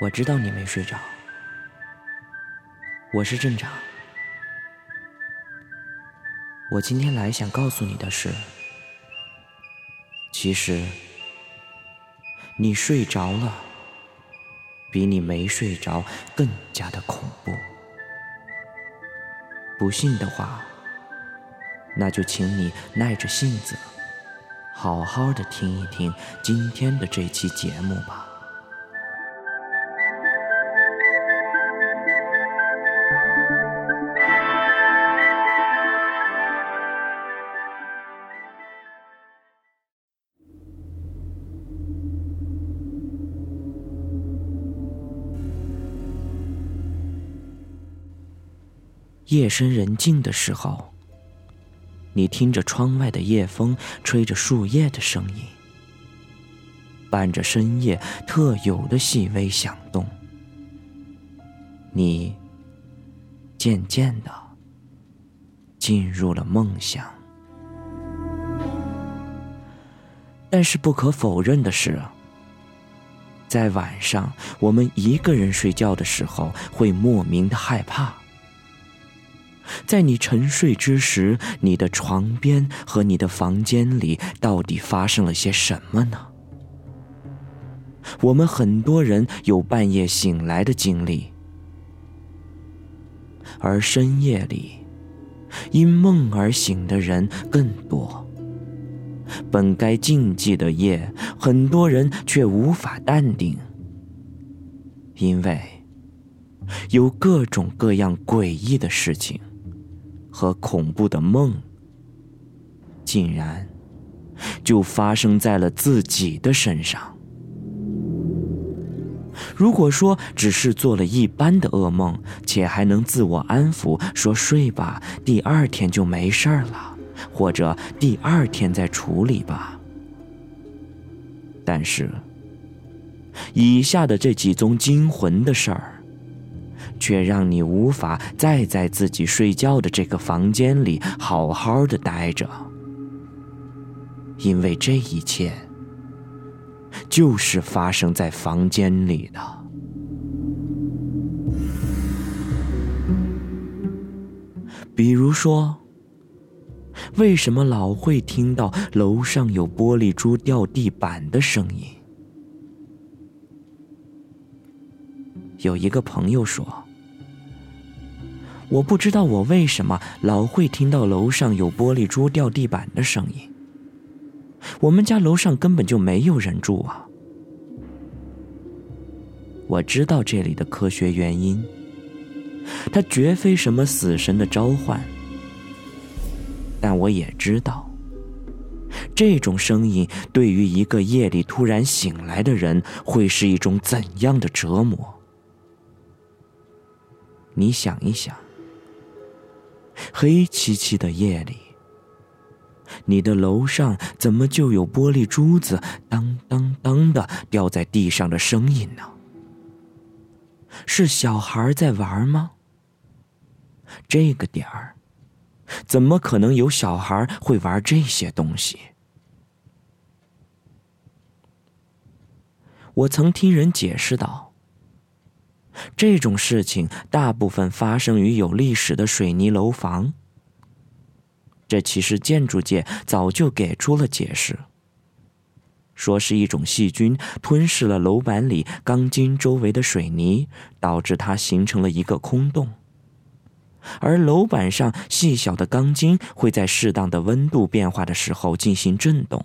我知道你没睡着，我是镇长。我今天来想告诉你的是，其实你睡着了，比你没睡着更加的恐怖。不信的话，那就请你耐着性子。好好的听一听今天的这期节目吧。夜深人静的时候。你听着窗外的夜风，吹着树叶的声音，伴着深夜特有的细微响动，你渐渐的进入了梦乡。但是不可否认的是，在晚上我们一个人睡觉的时候，会莫名的害怕。在你沉睡之时，你的床边和你的房间里到底发生了些什么呢？我们很多人有半夜醒来的经历，而深夜里因梦而醒的人更多。本该静寂的夜，很多人却无法淡定，因为有各种各样诡异的事情。和恐怖的梦，竟然就发生在了自己的身上。如果说只是做了一般的噩梦，且还能自我安抚，说睡吧，第二天就没事儿了，或者第二天再处理吧。但是，以下的这几宗惊魂的事儿。却让你无法再在自己睡觉的这个房间里好好的待着，因为这一切就是发生在房间里的。比如说，为什么老会听到楼上有玻璃珠掉地板的声音？有一个朋友说。我不知道我为什么老会听到楼上有玻璃珠掉地板的声音。我们家楼上根本就没有人住啊！我知道这里的科学原因，它绝非什么死神的召唤。但我也知道，这种声音对于一个夜里突然醒来的人会是一种怎样的折磨？你想一想。黑漆漆的夜里，你的楼上怎么就有玻璃珠子当当当的掉在地上的声音呢？是小孩在玩吗？这个点儿，怎么可能有小孩会玩这些东西？我曾听人解释道。这种事情大部分发生于有历史的水泥楼房。这其实建筑界早就给出了解释，说是一种细菌吞噬了楼板里钢筋周围的水泥，导致它形成了一个空洞，而楼板上细小的钢筋会在适当的温度变化的时候进行震动，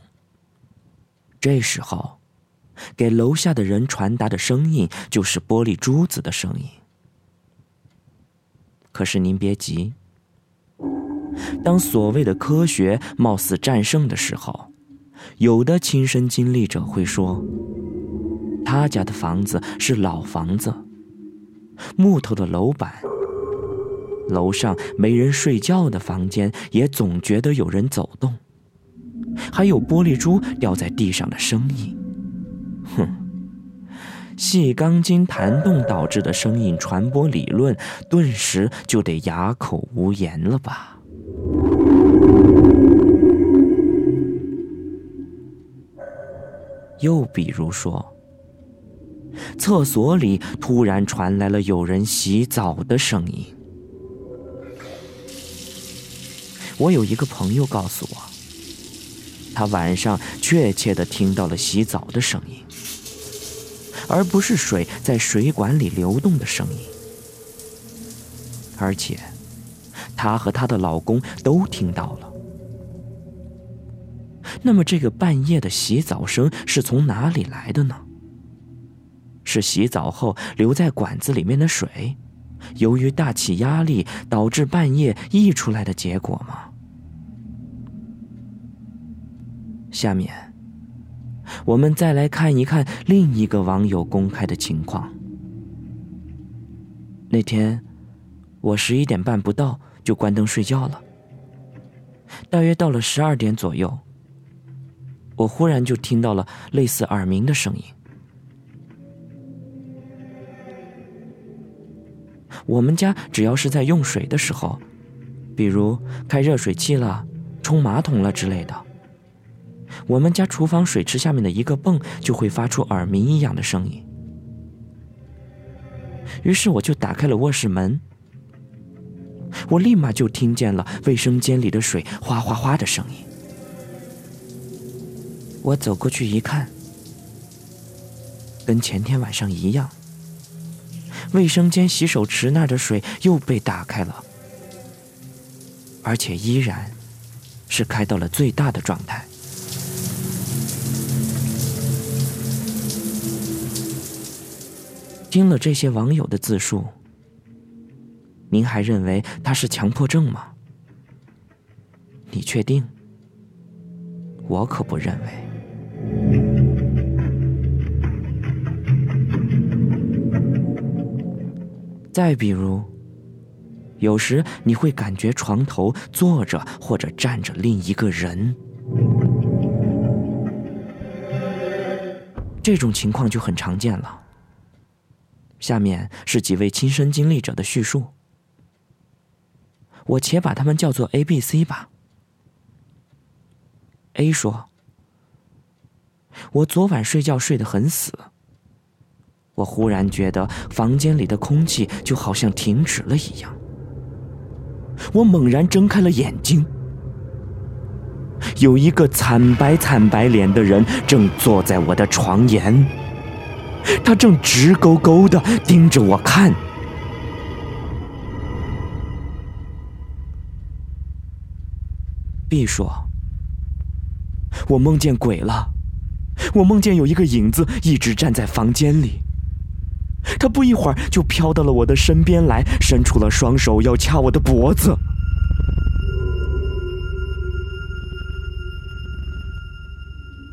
这时候。给楼下的人传达的声音就是玻璃珠子的声音。可是您别急，当所谓的科学貌似战胜的时候，有的亲身经历者会说，他家的房子是老房子，木头的楼板，楼上没人睡觉的房间也总觉得有人走动，还有玻璃珠掉在地上的声音。细钢筋弹动导致的声音传播理论，顿时就得哑口无言了吧？又比如说，厕所里突然传来了有人洗澡的声音。我有一个朋友告诉我，他晚上确切的听到了洗澡的声音，而不是水在水管里流动的声音。而且，她和她的老公都听到了。那么，这个半夜的洗澡声是从哪里来的呢？是洗澡后留在管子里面的水，由于大气压力导致半夜溢出来的结果吗？下面，我们再来看一看另一个网友公开的情况。那天，我十一点半不到就关灯睡觉了，大约到了十二点左右。我忽然就听到了类似耳鸣的声音。我们家只要是在用水的时候，比如开热水器了、冲马桶了之类的，我们家厨房水池下面的一个泵就会发出耳鸣一样的声音。于是我就打开了卧室门，我立马就听见了卫生间里的水哗哗哗的声音。我走过去一看，跟前天晚上一样，卫生间洗手池那儿的水又被打开了，而且依然是开到了最大的状态。听了这些网友的自述，您还认为他是强迫症吗？你确定？我可不认为。再比如，有时你会感觉床头坐着或者站着另一个人，这种情况就很常见了。下面是几位亲身经历者的叙述，我且把他们叫做 A、B、C 吧。A 说：“我昨晚睡觉睡得很死。”我忽然觉得房间里的空气就好像停止了一样。我猛然睁开了眼睛，有一个惨白惨白脸的人正坐在我的床沿，他正直勾勾的盯着我看。B 说：“我梦见鬼了，我梦见有一个影子一直站在房间里。”他不一会儿就飘到了我的身边来，伸出了双手要掐我的脖子。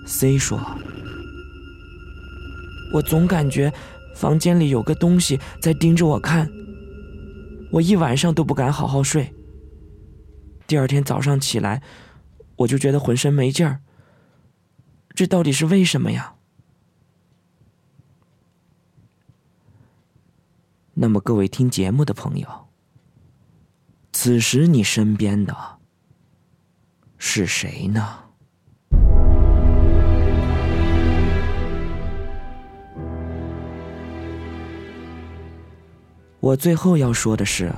C 说：“我总感觉房间里有个东西在盯着我看，我一晚上都不敢好好睡。第二天早上起来，我就觉得浑身没劲儿。这到底是为什么呀？”那么，各位听节目的朋友，此时你身边的是谁呢？我最后要说的是，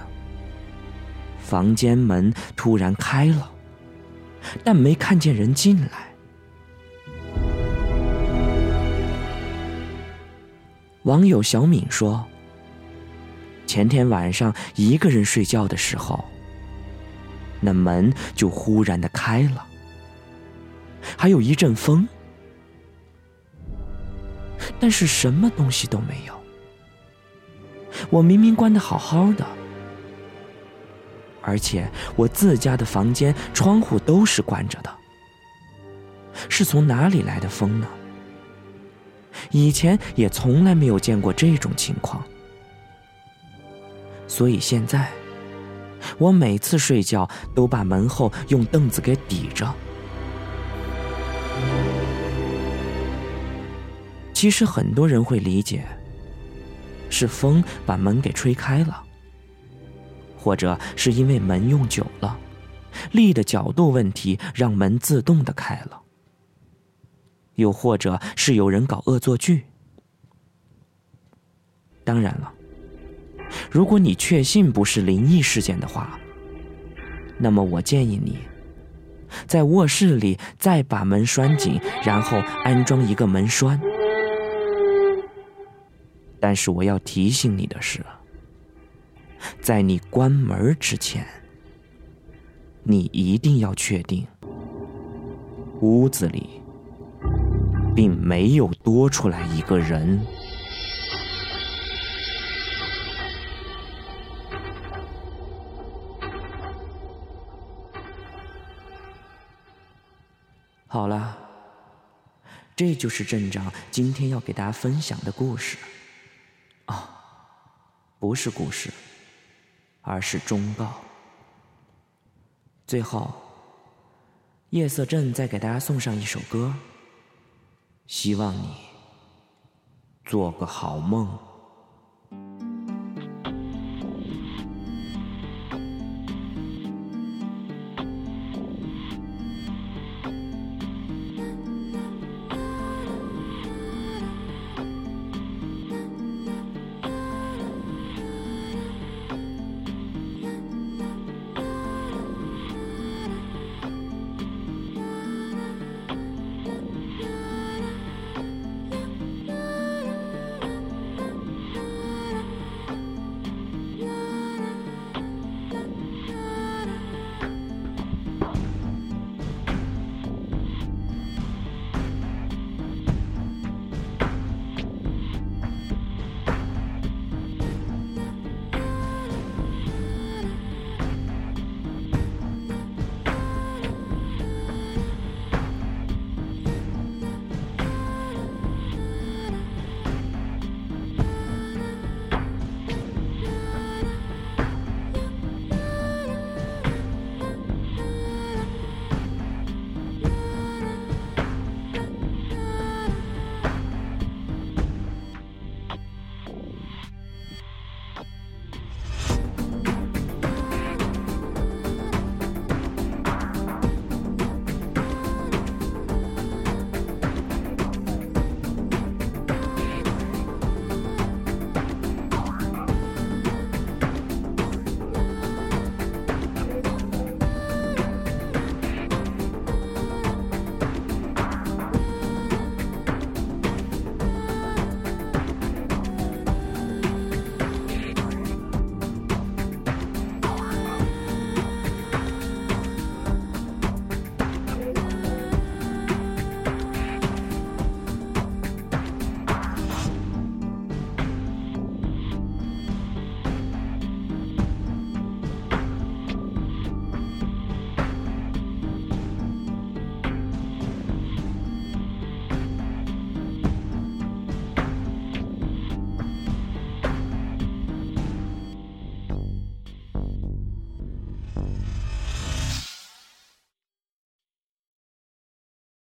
房间门突然开了，但没看见人进来。网友小敏说。前天晚上一个人睡觉的时候，那门就忽然的开了，还有一阵风，但是什么东西都没有。我明明关的好好的，而且我自家的房间窗户都是关着的，是从哪里来的风呢？以前也从来没有见过这种情况。所以现在，我每次睡觉都把门后用凳子给抵着。其实很多人会理解，是风把门给吹开了，或者是因为门用久了，力的角度问题让门自动的开了，又或者是有人搞恶作剧。当然了，如果你确信不是灵异事件的话，那么我建议你，在卧室里再把门拴紧，然后安装一个门栓。但是我要提醒你的是，在你关门之前，你一定要确定屋子里并没有多出来一个人。好了，这就是镇长今天要给大家分享的故事。不是故事，而是忠告。最后，夜色镇再给大家送上一首歌，希望你做个好梦。